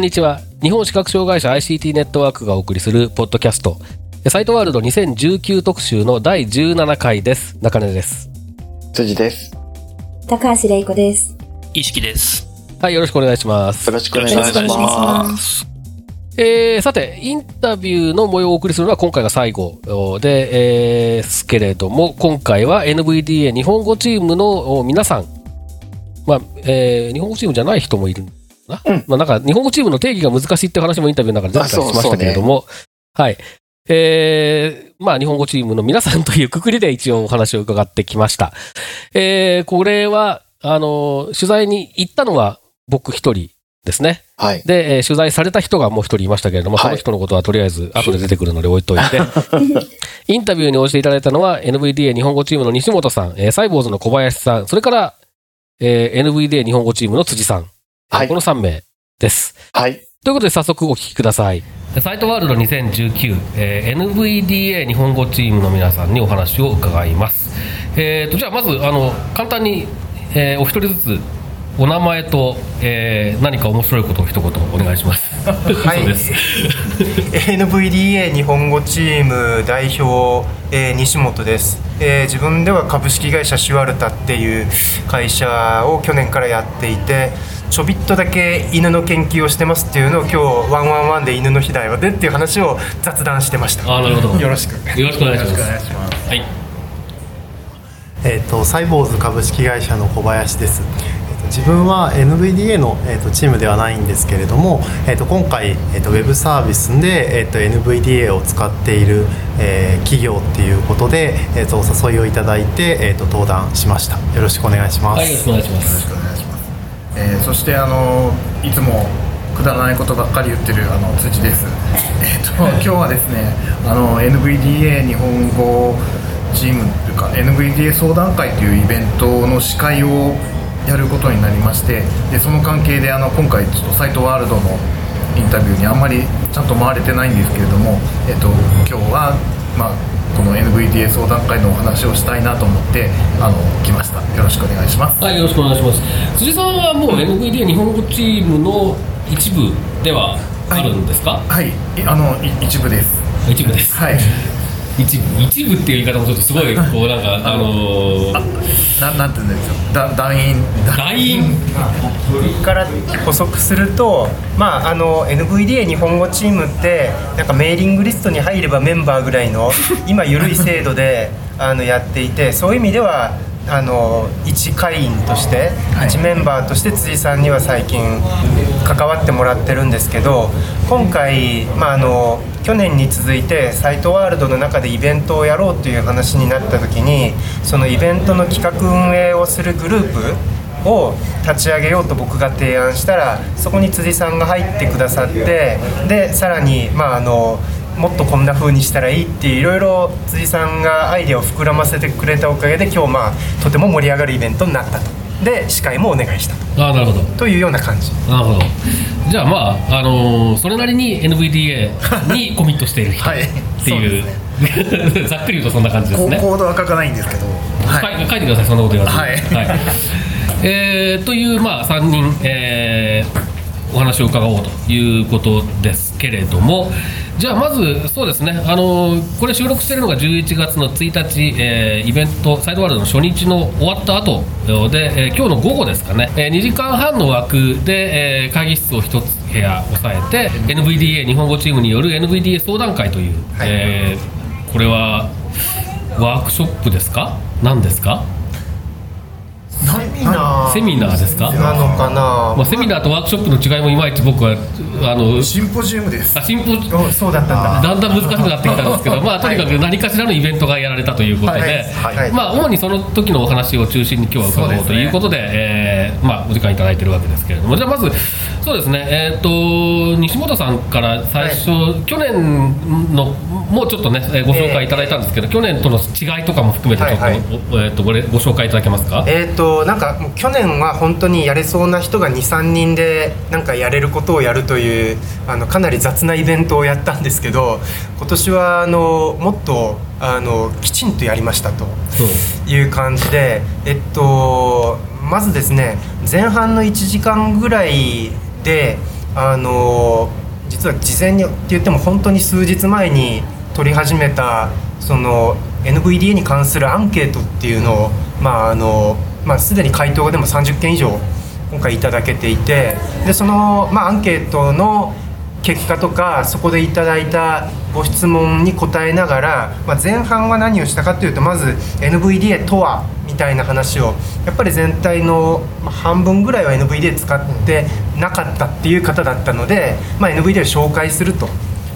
んにちは。日本視覚障害者 ICT ネットワークがお送りするポッドキャスト。サイトワールド2019特集の第17回です。中根です。辻です。高橋玲子です。意識です。はい、よろしくお願いしますよ。ろしくお願いしま。ますえー、さて、インタビューの模様をお送りするのは今回が最後で、えー、すけれども、今回は NVDA 日本語チームのお皆さん、まあ、えー、日本語チームじゃない人もいるな。まあ、なんか、日本語チームの定義が難しいって話もインタビューの中で出たりしましたけれども、はい。えー、まあ、日本語チームの皆さんというくくりで一応お話を伺ってきました。えー、これは、あの、取材に行ったのは僕一人ですね。はい。で、えー取材された人がもう一人いましたけれども、はいその人のことはとりあえず後で出てくるので置いといて、インタビューに応じていただいたのは NVDA 日本語チームの西本さん、えーサイボーズの小林さん、それから、えー NVDA 日本語チームの辻さん、はいこの3名です。はい。ということで早速お聞きください。サイトワールド2019、えー NVDA 日本語チームの皆さんにお話を伺います。えーと、じゃあまず、あの、簡単に、えーお一人ずつ、お名前と、えー何か面白いことを一言お願いします。はい。NVDA 日本語チーム代表、えー西本です、えー自分では株式会社シュワルタっていう会社を去年からやっていてちょびっとだけ犬の研究をしてますっていうのを今日ワンワンワンで犬の日だよねっていう話を雑談してましたあーなるほど。よろしくよろしくお願いします。はい。えー、とサイボーズ株式会社の小林です、えーと自分は NVDA の、えー、とチームではないんですけれども、えー、と今回、えー、とウェブサービスで、えー、と NVDA を使っている、えー企業っていうことで、えー、とお誘いをいただいて、えー、と登壇しましたよろしくお願いします、はい、よろしくお願いします。えーそしてあのいつもくだらないことばっかり言ってるあの辻です。えっと今日はですねあの NVDA 日本語チームというか NVDA 相談会というイベントの司会をやることになりましてでその関係であの今回ちょっとサイトワールドのインタビューにあんまりちゃんと回れてないんですけれども、えっと、今日は、まあ、この NVDA 相談会のお話をしたいなと思ってあの来ましたよろしくお願いしますはい、よろしくお願いします。辻さんはもう NVDA 日本語チームの一部ではあるんですか、はい、いあのい一部です。一部です。はい。一部一部っていう言い方もちょっとすごいこうなんかあのー、ななんて言うんですか。だ団員。団員。から補足すると、まあ、あの NVDA 日本語チームってなんかメーリングリストに入ればメンバーぐらいの今緩い制度で あのやっていてそういう意味ではあの一会員として、一メンバーとして辻さんには最近関わってもらってるんですけど今回、まあ、あの去年に続いてサイトワールドの中でイベントをやろうという話になった時にそのイベントの企画運営をするグループを立ち上げようと僕が提案したらそこに辻さんが入ってくださってでさらにまああのもっとこんな風にしたらいいっていういろいろ辻さんがアイデアを膨らませてくれたおかげで今日まあとても盛り上がるイベントになったと。で司会もお願いした。とああなるほど。というような感じ。なるほど。じゃあまああのーそれなりに NVDA にコミットしている人っはい。ていう,、ざっくり言うとそんな感じですコねコードは書かないんですけど。はい。書いてくださいそんなこと言わずに。はい。えーというまあ3人、えーお話を伺おうということですけれどもじゃあまずそうですね。あのこれ収録しているのが11月の1日、えーイベントサイドワールドの初日の終わった後で、えー今日の午後ですかね、えー2時間半の枠で、えー会議室を1つ部屋押さえて NVDA 日本語チームによる NVDA 相談会という、えーこれはワークショップですか？何ですか？なんミナー。セミナーですか？なのかな、まあ、セミナーとワークショップの違いもいまいち僕はあのシンポジウムです。あ進歩おそうだったんだ。だんだん難しくなってきたんですけど、まあ、とにかく何かしらのイベントがやられたということで、はい。はい。まあ、主にその時のお話を中心に今日は伺おうということで、えーまあ、お時間いただいてるわけですけれども、じゃあまず、そうですね、えー、と西本さんから最初、去年のもうちょっとね、えーご紹介いただいたんですけど、去年との違いとかも含めて、ちょっと,、はいはい。おえー、とごれご紹介いただけますか？えー、となんかもう去年は本当にやれそうな人が23人でなんかやれることをやるというあのかなり雑なイベントをやったんですけど今年はあのもっとあのきちんとやりましたという感じで、えっと、まずですね前半の1時間ぐらいであの実は事前にって言っても本当に数日前に取り始めたその NVDA に関するアンケートっていうのを、まああのまあ、すでに回答がでも30件以上今回いただけていてでその、まあ、アンケートの結果とかそこでいただいたご質問に答えながら、まあ、前半は何をしたかというとまず NVDA とはみたいな話をやっぱり全体の半分ぐらいは NVDA 使ってなかったっていう方だったので、まあ、NVDA を紹介すると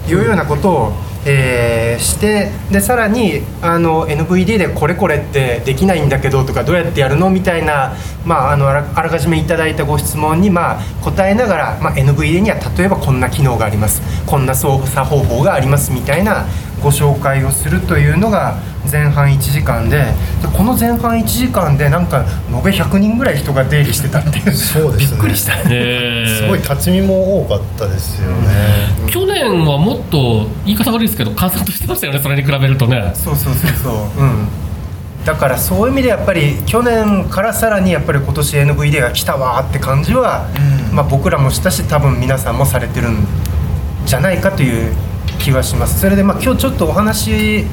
いうようなことを、えーしてでさらにあの NVD でこれこれってできないんだけどとかどうやってやるのみたいな、まあ、あのあらかじめいただいたご質問に、まあ、答えながら、まあ、NVD には例えばこんな機能があります。こんな操作方法がありますみたいなご紹介をするというのが前半1時間ででこの前半1時間でなんか延べ100人ぐらい人が出入りしてたっていう。そうですね。びっくりした。えー。すごい立ち見も多かったですよね、去年はもっと言い方悪いですけど閑散としてましたよねそれに比べるとね。そうそうそうそう。うん。だからそういう意味でやっぱり去年からさらにやっぱり今年 NVD が来たわーって感じは、まあ、僕らもしたし多分皆さんもされてるんじゃないかという気はします。それでまあ今日ちょっとお話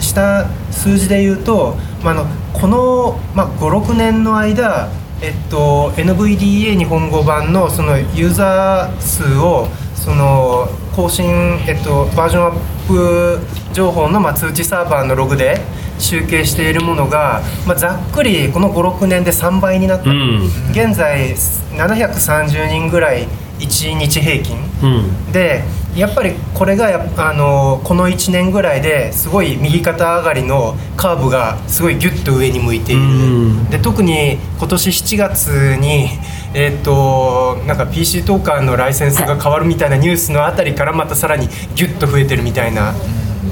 しした数字で言うと、まあ、あのこの、まあ、56年の間えっと、NVDA 日本語版のそのユーザー数をその更新、えっと、バージョンアップ情報の、まあ、通知サーバーのログで集計しているものが、まあ、ざっくりこの56年で3倍になった、うん。現在730人ぐらい1日平均。うん。でやっぱりこれがあのこの1年ぐらいですごい右肩上がりのカーブがすごいギュッと上に向いている、うん。で特に今年7月に、えー、となんか PC トーカーのライセンスが変わるみたいなニュースのあたりからまたさらにギュッと増えてるみたいな、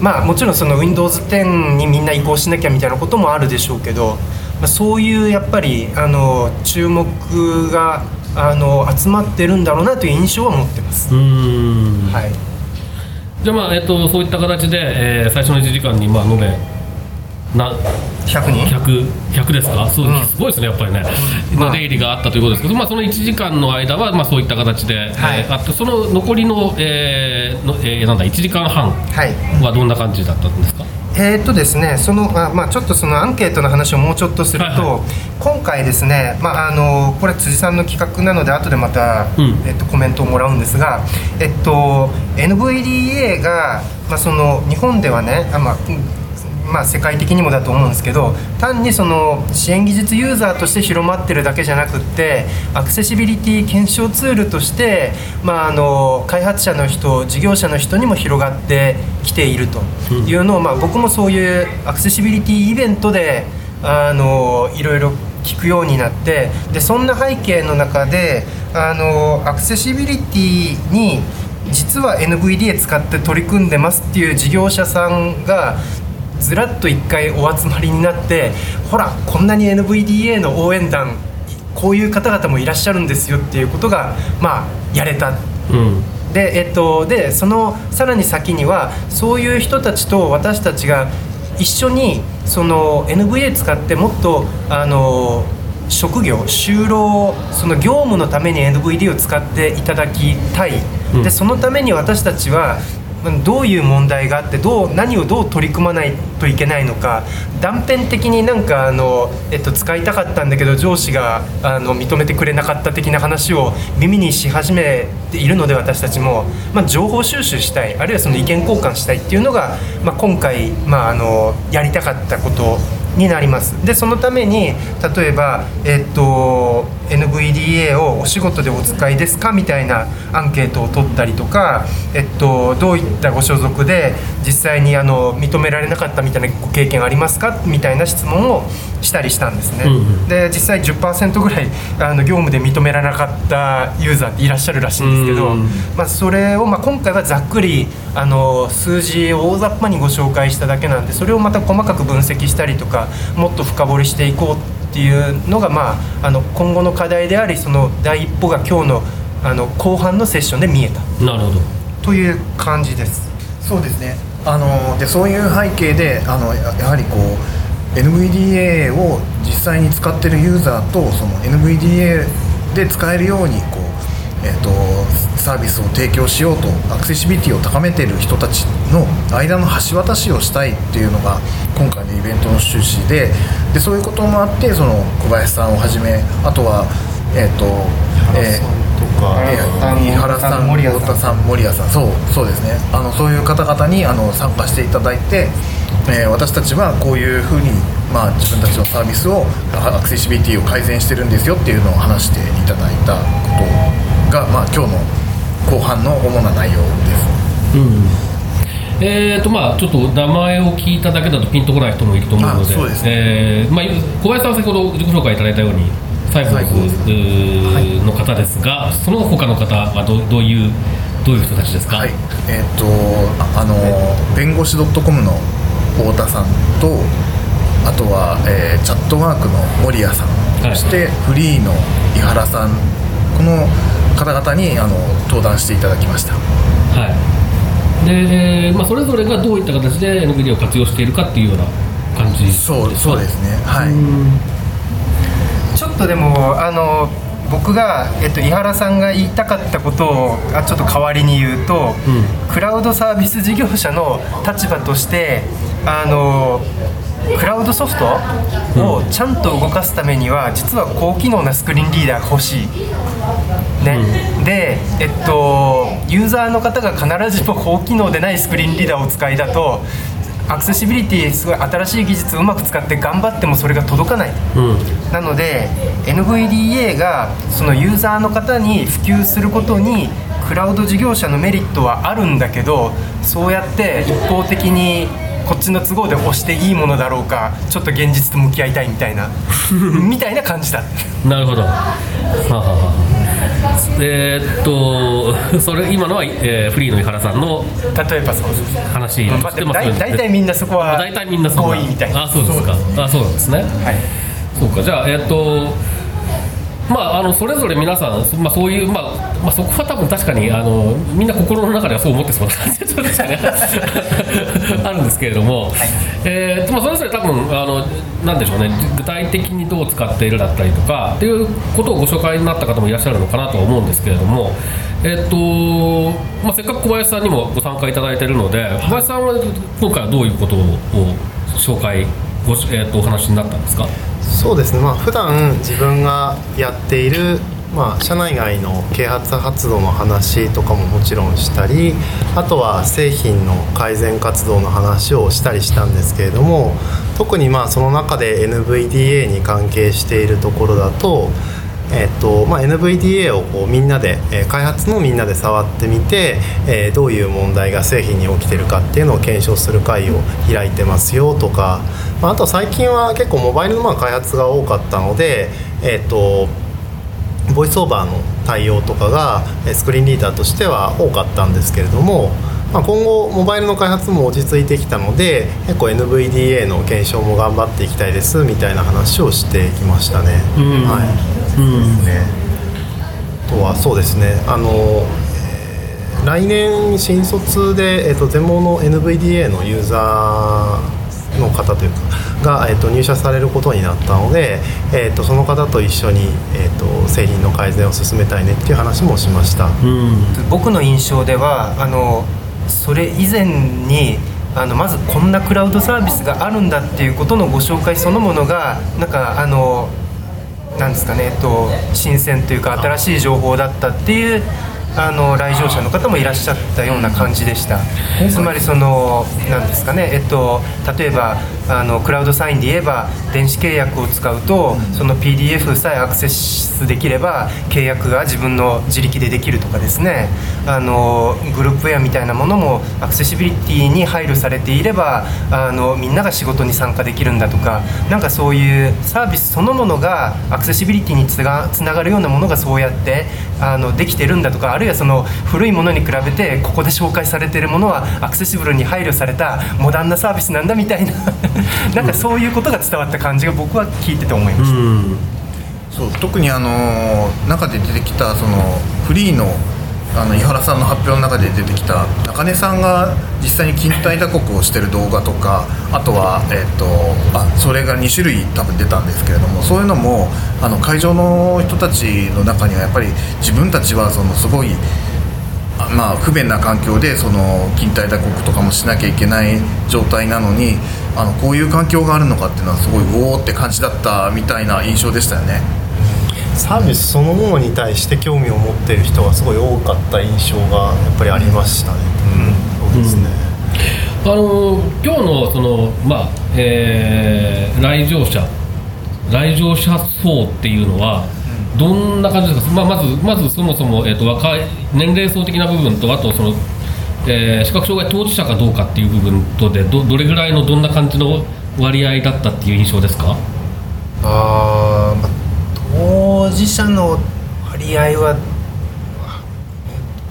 まあもちろんその Windows10 にみんな移行しなきゃみたいなこともあるでしょうけど、まあ、そういうやっぱりあの注目があの集まってるんだろうなという印象は持ってます。うん。はい。じゃあまあ、えっと、そういった形で、えー最初の1時間に、まあ、延べな100人？100, 100ですか？そう、うんすごいですねやっぱりね、まあ。の出入りがあったということですけど、まあ、その1時間の間は、まあ、そういった形で、はい。えーあってその残りの,、えーのえーなんだ1時間半はい。はどんな感じだったんですか？えーっとですね、そのあまあ、ちょっとそのアンケートの話をもうちょっとすると、はいは今回ですね、まあ、あのこれ辻さんの企画なので後でまた、うん。えっと、コメントをもらうんですが、えっと、NVDA が、まあ、その日本ではねあ、まあうんまあ、世界的にもだと思うんですけど単にその支援技術ユーザーとして広まってるだけじゃなくってアクセシビリティ検証ツールとして、まあ、あの開発者の人事業者の人にも広がってきているというのを、まあ、僕もそういうアクセシビリティイベントであのいろいろ聞くようになってでそんな背景の中であのアクセシビリティに実は NVDA 使って取り組んでますっていう事業者さんがずらっと一回お集まりになってほらこんなに NVDA の応援団こういう方々もいらっしゃるんですよっていうことがまあやれた。うん。で,、えっと、でそのさらに先にはそういう人たちと私たちが一緒にその NVA 使ってもっとあの職業就労その業務のために NVD を使っていただきたい、うん。でそのために私たちはうんどういう問題があってどう何をどう取り組まないといけないのか断片的になんかあの、えっと、使いたかったんだけど上司があの認めてくれなかった的な話を耳にし始めているので私たちも、まあ、情報収集したい。あるいはその意見交換したいっていうのが、まあ、今回、まあ、あのやりたかったことになります。でそのために例えば、えっと NVDA をお仕事でお使いですかみたいなアンケートを取ったりとか、えっと、どういったご所属で実際にあの認められなかったみたいなご経験ありますかみたいな質問をしたりしたんですね、うんうん。で実際10%ぐらいあの業務で認められなかったユーザーっていらっしゃるらしいんですけど、うんまあ、それを、まあ、今回はざっくりあの数字を大雑把にご紹介しただけなんでそれをまた細かく分析したりとかもっと深掘りしていこうっていうのが、まあ、あの今後の課題でありその第一歩が今日のあの後半のセッションで見えた。なるほど。という感じです。そうですね。あのでそういう背景であのややはりこう NVDA を実際に使ってるユーザーとその NVDA で使えるようにこう、えー、とサービスを提供しようとアクセシビリティを高めている人たちの間の橋渡しをしたいっていうのが今回のイベントの趣旨ででそういうこともあってその小林さんをはじめあとはえっ、ーとかえー井原さん、森谷さん太田さん、森谷さん、そうそうですね。あのそういう方々にあの参加していただいて、えー私たちはこういうふうにまあ自分たちのサービスをあアクセシビリティを改善してるんですよっていうのを話していただいたことがまあ今日の後半の主な内容です。えーとまあ、ちょっと名前を聞いただけだとピンとこない人もいると思うのでえーまあ、小林さんは先ほど自己紹介いただいたようにサイボーズうーの方ですが、その他の方はどどういうどういう人たちですか、はい、えーっとああの弁護士 .com の太田さんとあとは、えーチャットワークの森谷さん、はい。そしてフリーの井原さんこの方々にあの登壇していただきました。はい。でえーまあ、それぞれがどういった形で NVIDIA を活用しているかっていうような感じですかそうそうですね。はい。ちょっとでもあの僕が、えっと、井原さんが言いたかったことをあちょっと代わりに言うと、クラウドサービス事業者の立場としてあのクラウドソフトをちゃんと動かすためには実は高機能なスクリーンリーダーが欲しい。ねで、えっと、ユーザーの方が必ずしも高機能でないスクリーンリーダーをお使いだとアクセシビリティすごい新しい技術をうまく使って頑張ってもそれが届かない。うんなので NVDA がそのユーザーの方に普及することにクラウド事業者のメリットはあるんだけどそうやって一方的にこっちの都合で押していいものだろうかちょっと現実と向き合いたいみたいな みたいな感じだ。なるほど。はあはあは。あえーっと、それ、今のは、えーフリーの井原さんの例えばそうです話まあでも大大体みんなそこは大体みんなそう合意みたいな。あ、そうですか。あ、そうなんですね。はい。そうか、じゃあ、えーっと、まあ、あのそれぞれ皆さん、そまあ、そういう、まあまあ、そこは多分確かにあのみんな心の中ではそう思ってそうな感じそうですね。あるんですけれども、えーとまあ、それぞれ多分あのなんでしょうね。具体的にどう使っているだったりとかっていうことをご紹介になった方もいらっしゃるのかなとは思うんですけれども、えーとまあ、せっかく小林さんにもご参加いただいているので小林さんは今回はどういうことを紹介ごし、えー、とお話になったんですか？そうですね。まあ普段自分がやっているまあ、社内外の啓発活動の話とかももちろんしたりあとは製品の改善活動の話をしたりしたんですけれども特にまあその中で NVDA に関係しているところだと,、えっとまあ、NVDA をこうみんなで、開発のみんなで触ってみて、えーどういう問題が製品に起きてるかっていうのを検証する会を開いてますよとか、まあ、あと最近は結構モバイルのまあ開発が多かったので、えっとボイスオーバーの対応とかがえースクリーンリーダーとしては多かったんですけれども、まあ、今後モバイルの開発も落ち着いてきたので結構 NVDA の検証も頑張っていきたいですみたいな話をしてきましたね。はい。うん。ね。あとはそうですね。あの、えー来年新卒で、えー、と全盲の NVDA のユーザーの方というかが、えー、と入社されることになったので、えー、とその方と一緒に、えー、と製品の改善を進めたいねっていう話もしました。うん僕の印象ではあのそれ以前にあのまずこんなクラウドサービスがあるんだっていうことのご紹介そのものがなんかあのなんですかね、えっと、新鮮というか新しい情報だったっていうあの来場者の方もいらっしゃったような感じでした。つまりそのなんですかね、えっと、例えばあのクラウドサインで言えば電子契約を使うと、その PDF さえアクセスできれば契約が自分の自力でできるとかですね。あのグループウェアみたいなものもアクセシビリティに配慮されていればあのみんなが仕事に参加できるんだとかなんかそういうサービスそのものがアクセシビリティにつがつながるようなものがそうやってあのできてるんだとかあるいはその古いものに比べてここで紹介されているものはアクセシブルに配慮されたモダンなサービスなんだみたいななんかそういうことが伝わった感じが僕は聞いてて思いました。そう特にあの中で出てきたそのフリーのあの井原さんの発表の中で出てきた中根さんが実際に勤怠打刻をしてる動画とかあとは、えっとあそれが2種類多分出たんですけれどもそういうのもあの会場の人たちの中にはやっぱり自分たちはそのすごいあまあ、不便な環境でその勤怠打刻とかもしなきゃいけない状態なのにあのこういう環境があるのかっていうのはすごいおおって感じだったみたいな印象でしたよね。サービスそのものに対して興味を持っている人がすごい多かった印象がやっぱりありましたね、うん、そうですね、あの今日のその、まあえー来場者来場者層っていうのはどんな感じですか、まあ、まずまずそもそも、えー、と若い年齢層的な部分とあとその、えー視覚障害当事者かどうかっていう部分とでどどれぐらいのどんな感じの割合だったっていう印象ですか？あーまあ当事者の割合は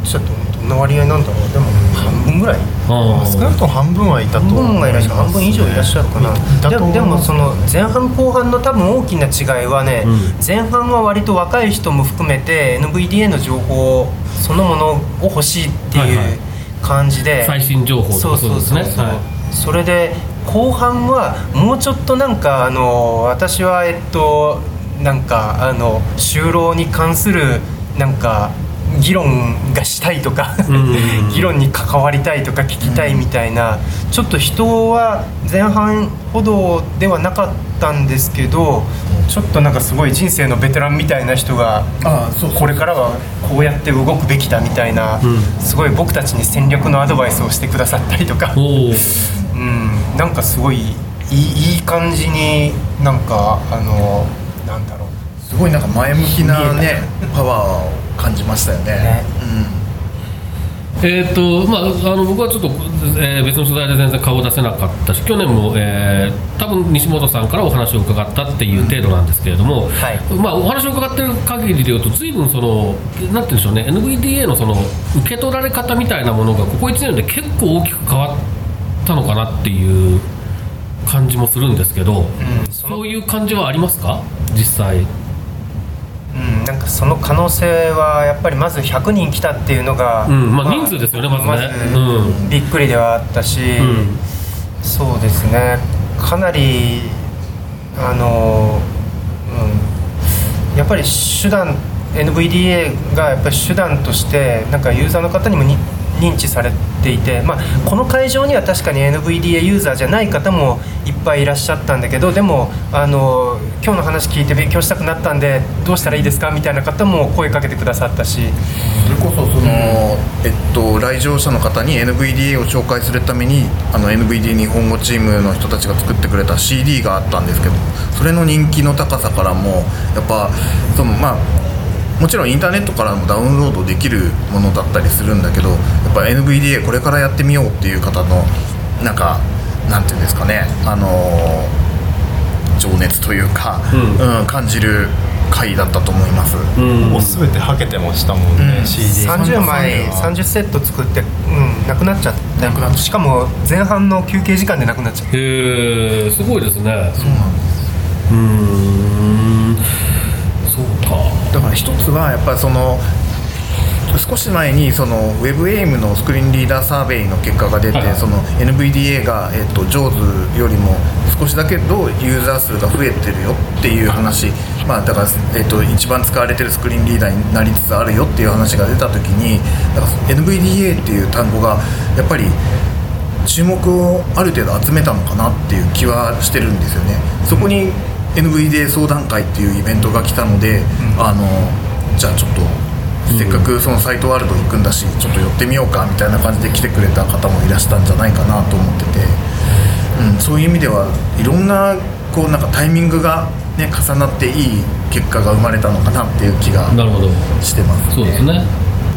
ちょっとどんな割合なんだろう。でも半分ぐらい。あ少なくとも半分はいたと半分がいらっしゃる半分以上いらっしゃるかな、でもでもその前半後半の多分大きな違いはね、前半は割と若い人も含めて NVDA の情報そのものを欲しいってはいはい。いう感じで、最新情報とかそうそうそうそう、はい。それで後半はもうちょっとなんかあの私はえっとなんかあの就労に関するなんか議論がしたいとか、議論に関わりたいとか聞きたいみたいな、ちょっと人は前半ほどではなかったんですけどちょっとなんかすごい人生のベテランみたいな人があそうそうこれからはこうやって動くべきだみたいな、すごい僕たちに戦略のアドバイスをしてくださったりとか、うん、なんかすごいいい感じになんかあのすごいなんか前向きなねパワーを感じましたよね。ね。えーとまあ、あの僕はちょっと、えー別の取材で全然顔を出せなかったし去年も、えー多分西本さんからお話を伺ったっていう程度なんですけれども、はい。まあ、お話を伺ってる限りでいうと随分そのなんて言うんでしょうね NVDA のその受け取られ方みたいなものがここ1年で結構大きく変わったのかなっていう感じもするんですけど、そういう感じはありますか？実際。うん、なんかその可能性はやっぱりまず100人来たっていうのが、うんまあ人数ですよねまずね。うん。びっくりではあったし、ん。そうですね。かなりあの、うん、やっぱり手段 NVDA がやっぱり手段としてなんかユーザーの方にもに認知されていて、まあ、この会場には確かに NVDA ユーザーじゃない方もいっぱいいらっしゃったんだけどでもあの今日の話聞いて勉強したくなったんでどうしたらいいですかみたいな方も声かけてくださったし。それこそその、えっと、来場者の方に NVDA を紹介するためにあの NVDA 日本語チームの人たちが作ってくれた CD があったんですけどそれの人気の高さからもやっぱそのまあもちろんインターネットからもダウンロードできるものだったりするんだけどぱ NVDA これからやってみようっていう方のなんかなんていうんですかねあの情熱というか、うん。感じる回だったと思います。もう全てはけてましたもんね、うん。CD 30枚は30セット作って、うん、なくなっちゃった。しかも前半の休憩時間でなくなっちゃった。へえすごいですね。うーんそうか。だから一つはやっぱりその少し前にその WebAIM のスクリーンリーダーサーベイの結果が出て、はい。その NVDA が、えっと JAWS よりも少しだけどユーザー数が増えてるよっていう話、まあ、だから、えっと一番使われてるスクリーンリーダーになりつつあるよっていう話が出た時にだから NVDA っていう単語がやっぱり注目をある程度集めたのかなっていう気はしてるんですよね。そこに NVDA 相談会っていうイベントが来たので、あのじゃあちょっとせっかくそのサイトワールド行くんだしちょっと寄ってみようかみたいな感じで来てくれた方もいらしたんじゃないかなと思ってて。うん、そういう意味ではいろんなこうなんかタイミングが、ね、重なっていい結果が生まれたのかなっていう気がしてます、そうですね。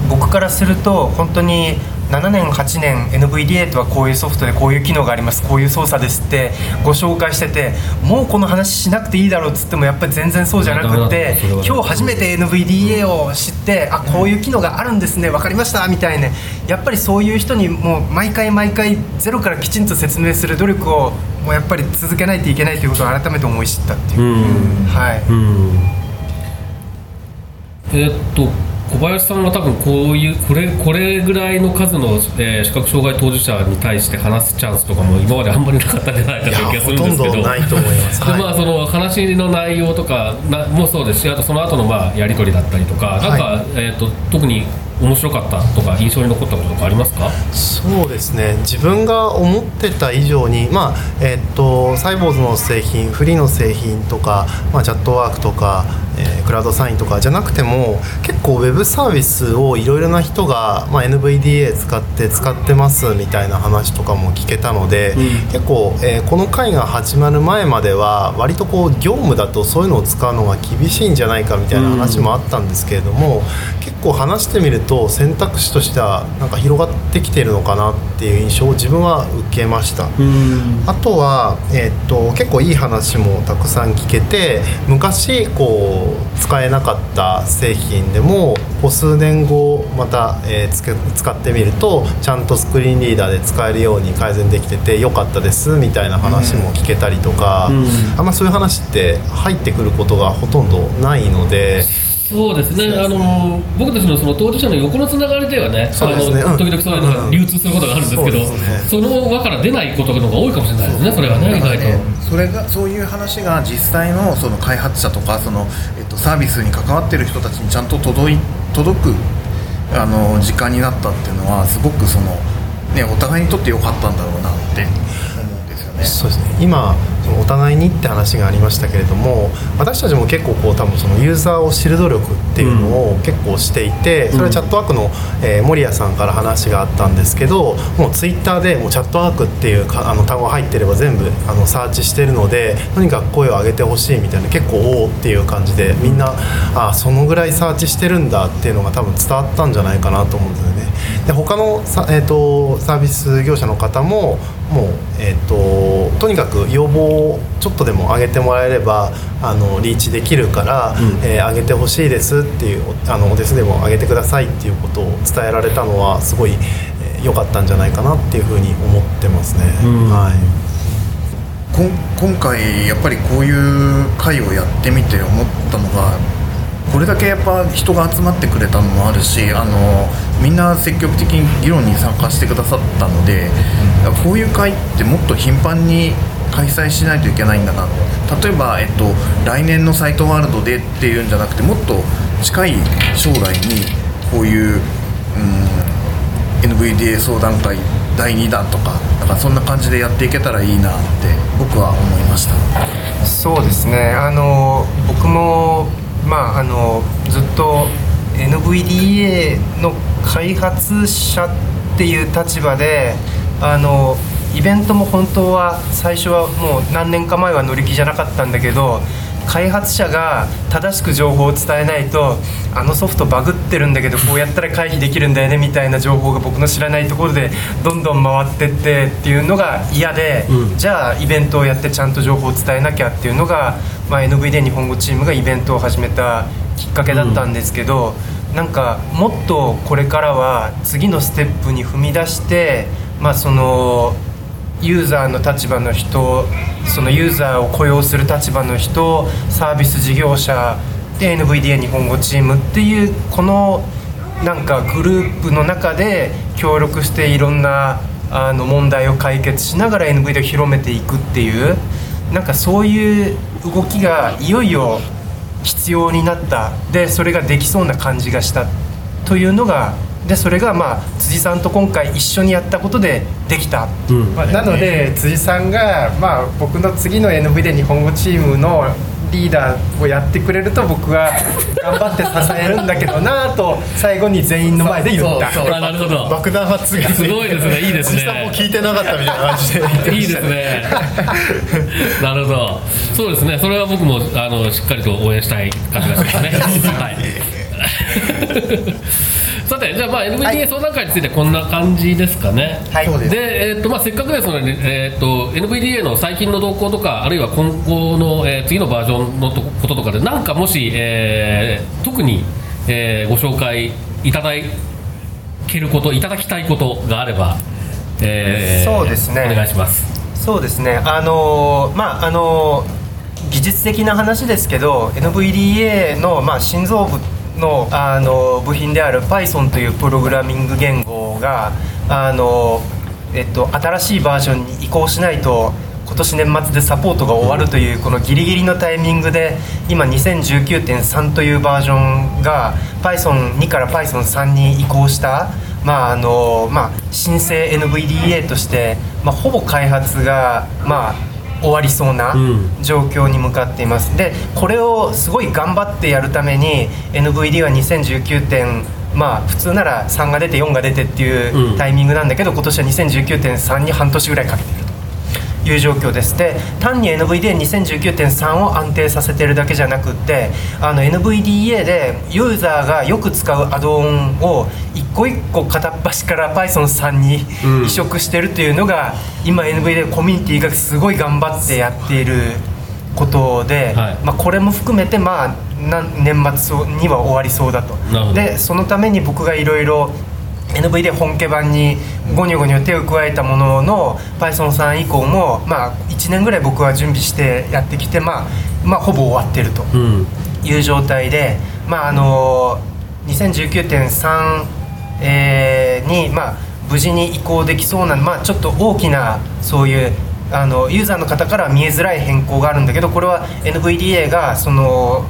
僕からすると本当に7年8年 NVDA とはこういうソフトでこういう機能があります。こういう操作ですってご紹介しててもうこの話しなくていいだろうっつってもやっぱり全然そうじゃなくって今日初めて NVDA を知ってあこういう機能があるんですね分かりましたみたいな。やっぱりそういう人にもう毎回毎回ゼロからきちんと説明する努力をもうやっぱり続けないといけないということを改めて思い知ったっていう、はい、えーっと小林さんは多分こういうこれこれぐらいの数の、えー視覚障害当事者に対して話すチャンスとかも今まであんまりなかったんじゃないかという気がするんですけど。ほとんどないと思います。ではい。まあその話の内容とかなもそうですしあとその後のまあやり取りだったりとかなんか、えーっと特に面白かったとか印象に残ったこととかありますか？そうですね。自分が思ってた以上にまあえっとサイボーズの製品フリーの製品とか、まあ、チャットワークとか、えークラウドサインとかじゃなくても結構ウェブサービスをいろいろな人が、まあ、NVDA 使って使ってますみたいな話とかも聞けたので、結構、えーこの会が始まる前までは割とこう業務だとそういうのを使うのが厳しいんじゃないかみたいな話もあったんですけれども、結構話してみると選択肢としてはなんか広がってきてるのかなっていう印象を自分は受けました。あとは、えーっと結構いい話もたくさん聞けて昔こう使えなかった製品でもこう数年後また、えーつけ使ってみるとちゃんとスクリーンリーダーで使えるように改善できててよかったですみたいな話も聞けたりとか、あんまそういう話って入ってくることがほとんどないので。そうですね、あの僕たちのその当事者の横のつながりではね、あの時々そういうのが流通することがあるんですけど、その輪から出ないことの方が多いかもしれないですね、それはね、意外と。それがそういう話が実際のその開発者とかその、えっと、サービスに関わってる人たちにちゃんと届い届くあの時間になったっていうのはすごくその、ね、お互いにとって良かったんだろうなってね。そうですね今そのお互いにって話がありましたけれども私たちも結構こう多分そのユーザーを知る努力っていうのを結構していて、それはチャットワークの、えー森谷さんから話があったんですけどもうツイッターでもうチャットワークっていうかあの単語が入ってれば全部あのサーチしてるのでとにかく声を上げてほしいみたいな結構おおっていう感じでみんなあそのぐらいサーチしてるんだっていうのが多分伝わったんじゃないかなと思うんですよね。で他のさ、えー、とサービス業者の方ももう、えー、ととにかく要望をちょっとでも上げてもらえればあのリーチできるから、えー上げてほしいですっていうおあのお手数でも上げてくださいっていうことを伝えられたのはすごいえー良、かったんじゃないかなっていうふうに思ってますね。はい。こん今回やっぱりこういう会をやってみて思ったのがこれだけやっぱ人が集まってくれたのもあるしあのみんな積極的に議論に参加してくださったので、こういう会ってもっと頻繁に開催しないといけないんだな。例えば、えっと、来年のサイトワールドでっていうんじゃなくてもっと近い将来にこういう、うん、NVDA 相談会第2弾とかなんかそんな感じでやっていけたらいいなって僕は思いました。そうですね。あの僕もまああのずっと NVDA の開発者っていう立場であのイベントも本当は最初はもう何年か前は乗り気じゃなかったんだけど開発者が正しく情報を伝えないとあのソフトバグってるんだけどこうやったら回避できるんだよねみたいな情報が僕の知らないところでどんどん回ってってっていうのが嫌で、じゃあイベントをやってちゃんと情報を伝えなきゃっていうのが、まあ、NVD 日本語チームがイベントを始めたきっかけだったんですけど、なんかもっとこれからは次のステップに踏み出してまあそのユーザーの立場の人そのユーザーを雇用する立場の人サービス事業者で NVDA 日本語チームっていうこのなんかグループの中で協力していろんなあの問題を解決しながら NVDA を広めていくっていうなんかそういう動きがいよいよ必要になった。でそれができそうな感じがした。というのがでそれがまあ辻さんと今回一緒にやったことでできた、まあなので辻さんが、まあ、僕の次の NV で日本語チームのリーダーをやってくれると僕は 頑張って支えるんだけどなと最後に全員の前で言ったそうそうあなるほど 爆弾発言すごいですねいいですねおじさんも聞いてなかったみたいな感じで いいですね。なるほど。そうですね。それは僕もあのしっかりと応援したい感じがしますね。はい。さて、じゃあ、まあ、NVDA 相談会についてこんな感じですかね。はい。そうです。で、えーっとまあ、せっかくですので、えーっと NVDA の最近の動向とか、あるいは今後の、えー次のバージョンのとこととかで、なんかもし、えー特に、えーご紹介いただけること、いただきたいことがあれば、えーそうですね。お願いします。そうですね。あのーまああのー技術的な話ですけど NVDA の、まあ、心臓部の、あの部品である Python というプログラミング言語が、あのえっと、新しいバージョンに移行しないと今年年末でサポートが終わるというこのギリギリのタイミングで今2019.3というバージョンが Python2 から Python3 に移行した、まああのまあ、新生 NVDA として、まあ、ほぼ開発が、まあ、終わりそうなうん。状況に向かっています。でこれをすごい頑張ってやるために NVD は2019点まあ普通なら3が出て4が出てっていううん。タイミングなんだけど、今年は2019.3に半年ぐらいかけてる。という状況です。で単に NVDA2019.3 を安定させてるだけじゃなくってあの NVDA でユーザーがよく使うアドオンを一個一個片っ端から Python3 にうん。移植してるっていうのが、今 NVDA コミュニティがすごい頑張ってやっていることで、はい。まあ、これも含めてまあな年末には終わりそうだと。でそのために僕がいろいろ NV で本家版にゴニョゴニョ手を加えたものの Python3 以降も、まあ、1年ぐらい僕は準備してやってきて、まあ、まあほぼ終わってるとうん。いう状態で、まああの2019.3、えーに、まあ、無事に移行できそうな、まあ、ちょっと大きなそういうあのユーザーの方からは見えづらい変更があるんだけどこれは NVDA がその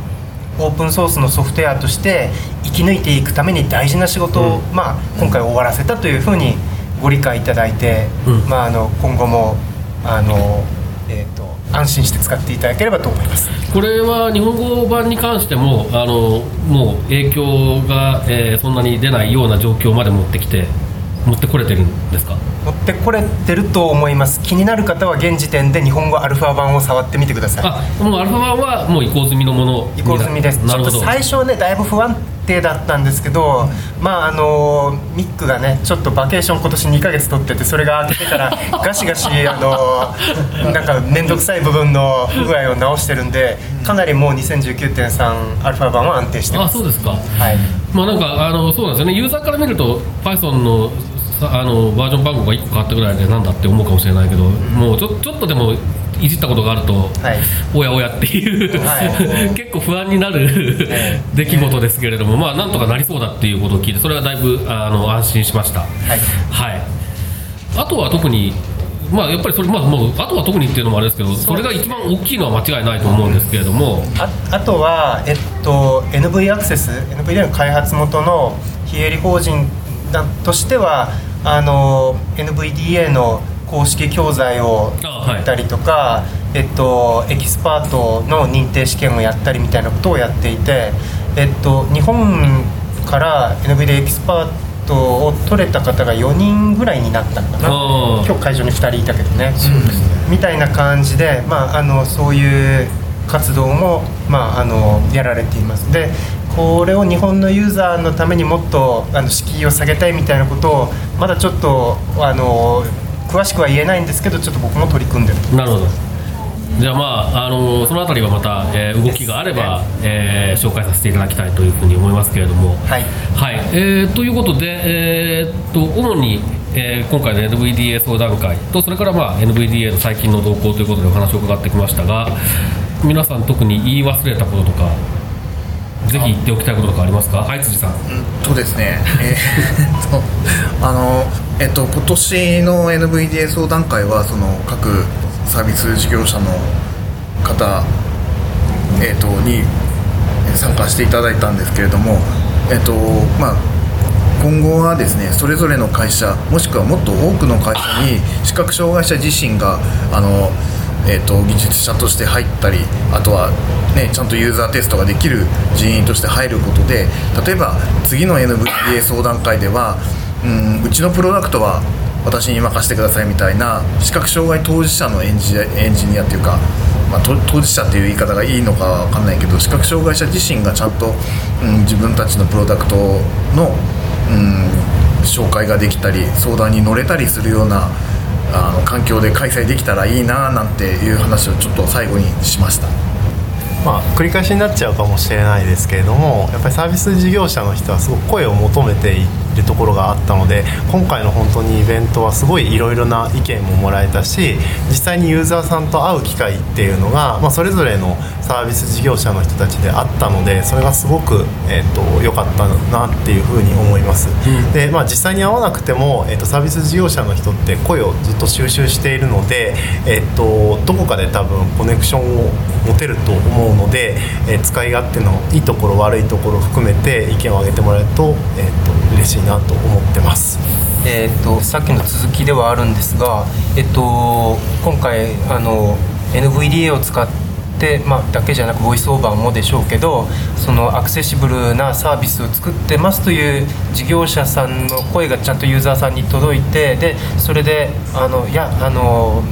オープンソースのソフトウェアとして生き抜いていくために大事な仕事を、まあ、今回終わらせたというふうにご理解いただいて、うんまあ、あの今後もあの、えー、と安心して使っていただければと思います。これは日本語版に関してもあのもう影響が、えーそんなに出ないような状況まで持ってきて持ってこれてるんですか？持ってこれてると思います。気になる方は現時点で日本語アルファ版を触ってみてください。あもうアルファ版はもう移行済みのもの移行済みです。ちなるほど。ょっと最初はねだいぶ不安定だったんですけどまああのミックがねちょっとバケーション今年2ヶ月取っててそれが明けてから ガシガシあのなんか面倒くさい部分の不具合を直してるんでかなりもう2019.3アルファ版は安定してます。あそうですか。はい。まあなんかあのそうなんですよね。ユーザーから見ると Python のさあのバージョン番号が1個変わったぐらいでなんだって思うかもしれないけどもうちょちょっとでもいじったことがあると、はい。おやおやっていう、は 結構不安になる出来事ですけれども、まあなんとかなりそうだっていうことを聞いてそれはだいぶあの安心しました。はい。はい、あとは特に、まあ、やっぱりそれ、まあ、もうあとは特にっていうのもあれですけど、それが一番大きいのは間違いないと思うんですけれども、ああとは、えっと、NV アクセス NVDA の開発元の非営利法人だとしてはあの NVDA の公式教材をやったりとか、えっと、エキスパートの認定試験をやったりみたいなことをやっていて、えっと、日本から NVDA エキスパートを取れた方が4人ぐらいになったのかな。今日会場に2人いたけどね。みたいな感じで、まあ、あのそういう活動も、まあ、あのやられています。でこれを日本のユーザーのためにもっとあの敷居を下げたいみたいなことをまだちょっとあの詳しくは言えないんですけどちょっと僕も取り組んでるなるほど。じゃあ、まあ、あのそのあたりはまた、えー動きがあれば、えー紹介させていただきたいというふうに思いますけれども。はいはい、えーということで、えーっと主に、えー今回の NVDA 相談会とそれから、まあ、NVDA の最近の動向ということでお話を伺ってきましたが皆さん特に言い忘れたこととかぜひ言っておきたいこととかありますか？はい辻さん。とですね、えーっとあのえっと今年の NVDA 相談会はその各サービス事業者の方えっとに参加していただいたんですけれどもえっとまあ今後はですねそれぞれの会社もしくはもっと多くの会社に視覚障害者自身があのえー、と技術者として入ったりあとは、ね、ちゃんとユーザーテストができる人員として入ることで例えば次の NVDA 相談会ではうんうちのプロダクトは私に任せてくださいみたいな視覚障害当事者のエンジエンジニアっていうか、まあ、当事者っていう言い方がいいのか分かんないけど視覚障害者自身がちゃんと、うん、自分たちのプロダクトの、うん、紹介ができたり相談に乗れたりするようなあの環境で開催できたらいいななんていう話をちょっと最後にしました。まあ、繰り返しになっちゃうかもしれないですけれどもやっぱりサービス事業者の人はすごく声を求めているところがあったので今回の本当にイベントはすごいいろいろな意見ももらえたし実際にユーザーさんと会う機会っていうのが、まあ、それぞれのサービス事業者の人たちであったのでそれがすごく良、えーと、かったなっていうふうに思います、うん、で、まあ、実際に会わなくても、えーと、サービス事業者の人って声をずっと収集しているので、えーと、どこかで多分コネクションを持てると思うので、えー、使い勝手のいいところ悪いところを含めて意見を挙げてもらえると,、えー、と嬉しいなと思ってます。えーと、さっきの続きではあるんですが、えっと、今回あの NVDA を使ってで、まあ、だけじゃなくボイスオーバーもでしょうけどそのアクセシブルなサービスを作ってますという事業者さんの声がちゃんとユーザーさんに届いてでそれであのいやあの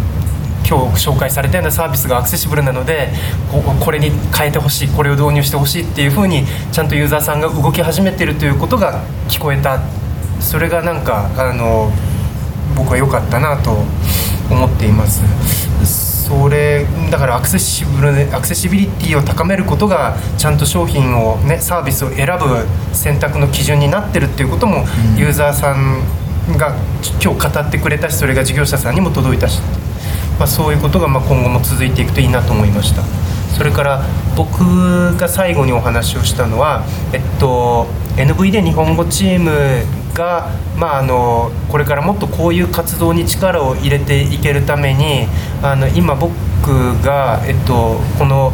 今日紹介されたようなサービスがアクセシブルなのでここれに変えてほしいこれを導入してほしいっていうふうにちゃんとユーザーさんが動き始めてるということが聞こえたそれがなんかあの僕は良かったなと思っています。それだからアクセシブルアクセシビリティを高めることがちゃんと商品を、ね、サービスを選ぶ選択の基準になってるっていうことも、ユーザーさんが今日語ってくれたしそれが事業者さんにも届いたし、まあ、そういうことがまあ今後も続いていくといいなと思いました。それから僕が最後にお話をしたのは、えっと、NV で日本語チームが、まあ、あのこれからもっとこういう活動に力を入れていけるためにあの今僕が、えっと、この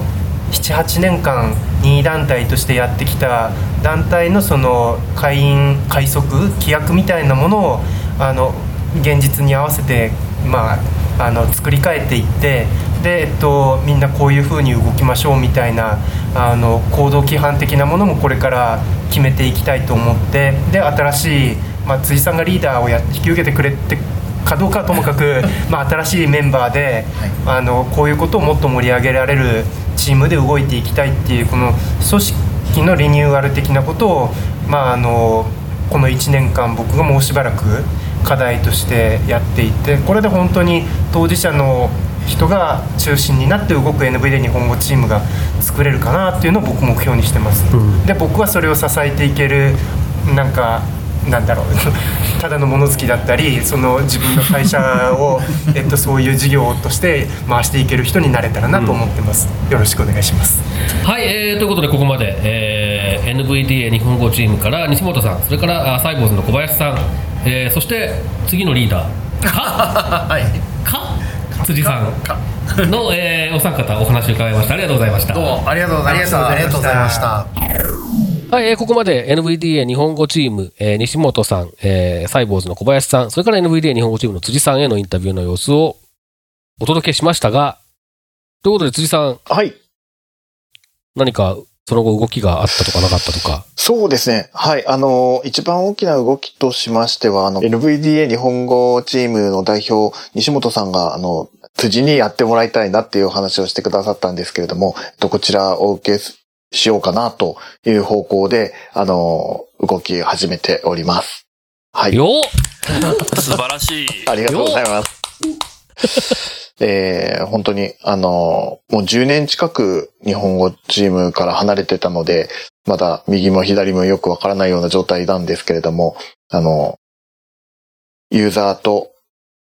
78年間任意団体としてやってきた団体のその会員会則規約みたいなものをあの現実に合わせて、まあ、あの作り変えていってで、えっと、みんなこういうふうに動きましょうみたいなあの行動規範的なものもこれから決めていきたいと思ってで新しい、まあ、辻さんがリーダーをや引き受けてくれてかどうかともかく、まあ、新しいメンバーで、はい、あのこういうことをもっと盛り上げられるチームで動いていきたいっていうこの組織のリニューアル的なことを、まあ、あのこの1年間僕がもうしばらく課題としてやっていてこれで本当に当事者の人が中心になって動く NV で日本語チームが作れるかなっていうのを僕目標にしてます、うん、で僕はそれを支えていけるなんかなんだろう。ただの物好きだったりその自分の会社を、えっと、そういう事業として回していける人になれたらなと思ってます、うん、よろしくお願いします。はい、えー、ということでここまで、えー、NVDA 日本語チームから西本さんそれからサイボーズの小林さん、えー、そして次のリーダー。か はい。か辻さんの、えー、お三方お話を伺いました。ありがとうございました。どうも。ありがとうございました。ありがとうございました。はい、えー、ここまで NVDA 日本語チーム、えー、西本さん、えー、サイボーズの小林さん、それから NVDA 日本語チームの辻さんへのインタビューの様子をお届けしましたが、ということで辻さん。はい。何かその後動きがあったとかなかったとか。そうですね。はい。あの、一番大きな動きとしましては、あの、NVDA 日本語チームの代表、西本さんが、あの、辻にやってもらいたいなっていうお話をしてくださったんですけれども、こちらを受けしようかなという方向で、あの、動き始めております。はい。よ 素晴らしい。ありがとうございます。えー、本当に、あの、もう10年近く日本語チームから離れてたので、まだ右も左もよくわからないような状態なんですけれども、あの、ユーザーと、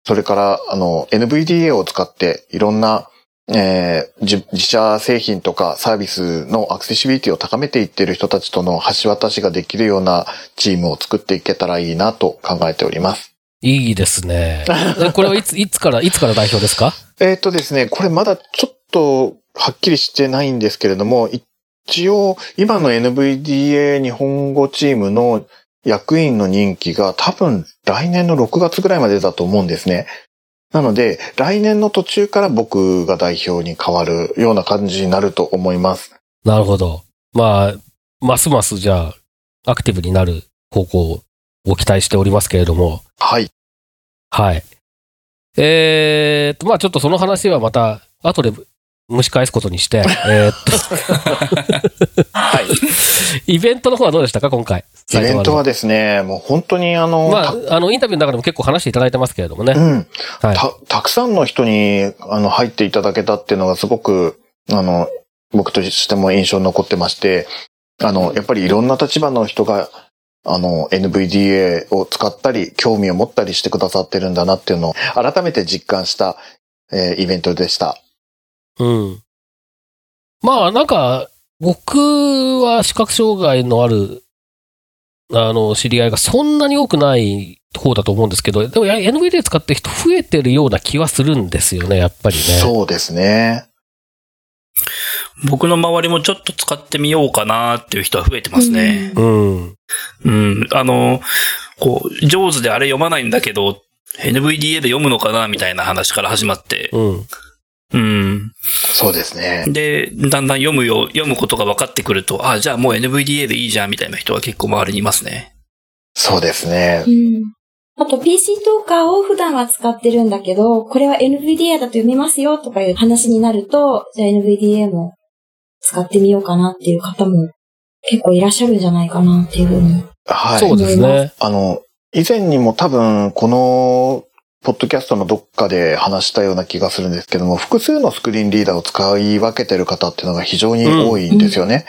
それから、あの、NVDA を使っていろんな、えー、自社製品とかサービスのアクセシビリティを高めていっている人たちとの橋渡しができるようなチームを作っていけたらいいなと考えております。いいですね。これはいつ、いつから、いつから代表ですか？えっとですね、これまだちょっとはっきりしてないんですけれども、一応、今の NVDA 日本語チームの役員の任期が多分来年の6月ぐらいまでだと思うんですね。なので、来年の途中から僕が代表に変わるような感じになると思います。なるほど。まあ、ますますじゃあ、アクティブになる方向を期待しておりますけれども。はい。はい。えーっと、まあちょっとその話はまた、後で蒸し返すことにして、えーっと、はい。イベントの方はどうでしたか、今回。イベントはですね、もう本当にあの、まあ、あの、インタビューの中でも結構話していただいてますけれどもね。うん。はい。た、たくさんの人に、あの、入っていただけたっていうのがすごく、あの、僕としても印象に残ってまして、あの、やっぱりいろんな立場の人が、あの、NVDA を使ったり、興味を持ったりしてくださってるんだなっていうのを、改めて実感した、えーイベントでした。うん。まあ、なんか、僕は視覚障害のある、あの、知り合いがそんなに多くない方だと思うんですけど、でもや NVDA 使ってる人増えてるような気はするんですよね、やっぱりね。そうですね。僕の周りもちょっと使ってみようかなっていう人は増えてますね。うん。うん。あの、こう、上手であれ読まないんだけど、NVDA で読むのかなみたいな話から始まって。うん。うん。そうですね。で、だんだん読むよ、読むことが分かってくると、あ、じゃあもう NVDA でいいじゃんみたいな人は結構周りにいますね。そうですねう。ん。あと PC トーカーを普段は使ってるんだけど、これは NVDA だと読めますよとかいう話になると、じゃあ NVDA も使ってみようかなっていう方も結構いらっしゃるんじゃないかなっていうふうに。はい。そうですね。あの、以前にも多分、この、ポッドキャストのどっかで話したような気がするんですけども、複数のスクリーンリーダーを使い分けてる方っていうのが非常に多いんですよね。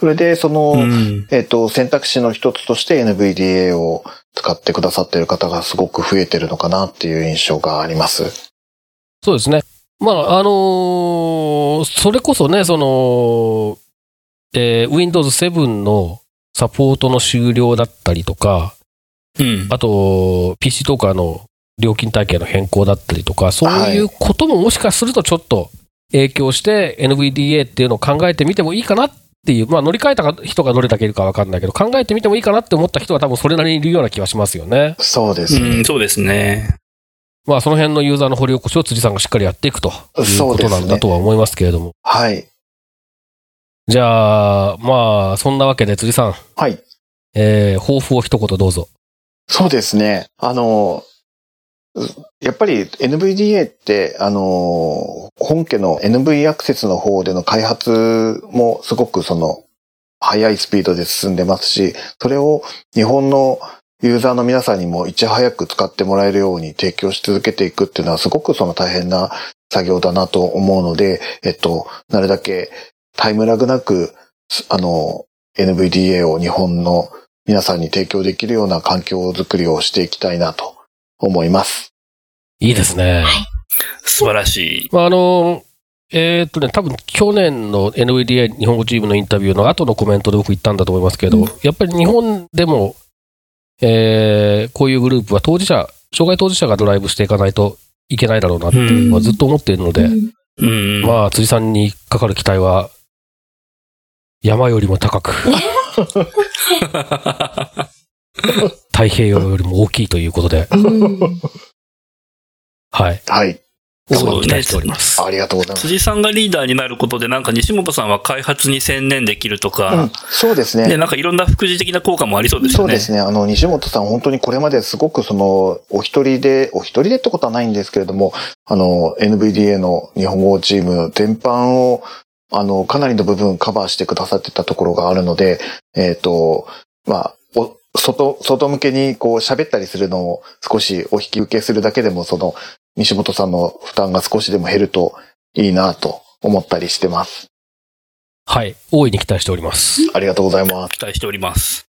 それで、その、うん。えっ、と、選択肢の一つとして NVDA を使ってくださってる方がすごく増えてるのかなっていう印象があります。そうですね。まあ、あのーそれこそね、その、えー Windows 7のサポートの終了だったりとか、うん。あと、PC トーカーの料金体系の変更だったりとか、そういうことももしかするとちょっと影響して NVDA っていうのを考えてみてもいいかなっていう、まあ乗り換えた人がどれだけいるかわかんないけど、考えてみてもいいかなって思った人は多分それなりにいるような気はしますよね。そうですね。うん、そうですね。まあその辺のユーザーの掘り起こしを辻さんがしっかりやっていくということなんだとは思いますけれども。はい。じゃあ、まあそんなわけで辻さん、はい。えー、抱負を一言どうぞ。そうですね。あの、うやっぱり NVDA って、あの、本家の NV アクセスの方での開発もすごくその、速いスピードで進んでますし、それを日本のユーザーの皆さんにもいち早く使ってもらえるように提供し続けていくっていうのはすごくその大変な作業だなと思うので、えっと、なるだけタイムラグなく、すあの、NVDA を日本の皆さんに提供できるような環境づくりをしていきたいなと思います。いいですね。素晴らしい。まあ、あの、えーっとね、多分去年の NVDA 日本語チームのインタビューの後のコメントで僕言ったんだと思いますけど、うんやっぱり日本でも、えーこういうグループは当事者、障害当事者がドライブしていかないといけないだろうなっていうのはずっと思っているので、うんうん。まあ、辻さんにかかる期待は、山よりも高く、太平洋よりも大きいということで、うんはい。はい。大いに期待しております。ありがとうございます。辻さんがリーダーになることで、なんか西本さんは開発に専念できるとうんか、、そうですで、ね。なんかいろんな副次的な効果もありそうですよね。そうですね。あの、西本さん本当にこれまですごくその、お一人で、お一人でってことはないんですけれども、あの、NVDA の日本語チーム全般を、あの、かなりの部分カバーしてくださってたところがあるので、えっ、と、まあ、お外、外向けにこう喋ったりするのを少しお引き受けするだけでも、その、西本さんの負担が少しでも減るといいなと思ったりしてます。はい。大いに期待しております。ありがとうございます。期待しております。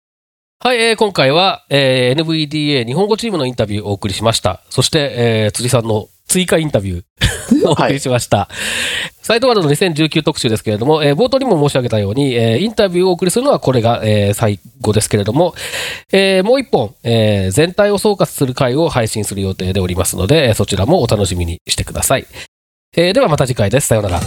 はい、えー今回は、えー NVDA 日本語チームのインタビューをお送りしました。そして、えー辻さんの追加インタビュー をお送りしました。サイトワールドの2019特集ですけれども、えー冒頭にも申し上げたように、えーインタビューをお送りするのはこれが、えー最後ですけれども、えーもう一本、えー全体を総括する回を配信する予定でおりますので、えーそちらもお楽しみにしてください。えーではまた次回です。さようなら。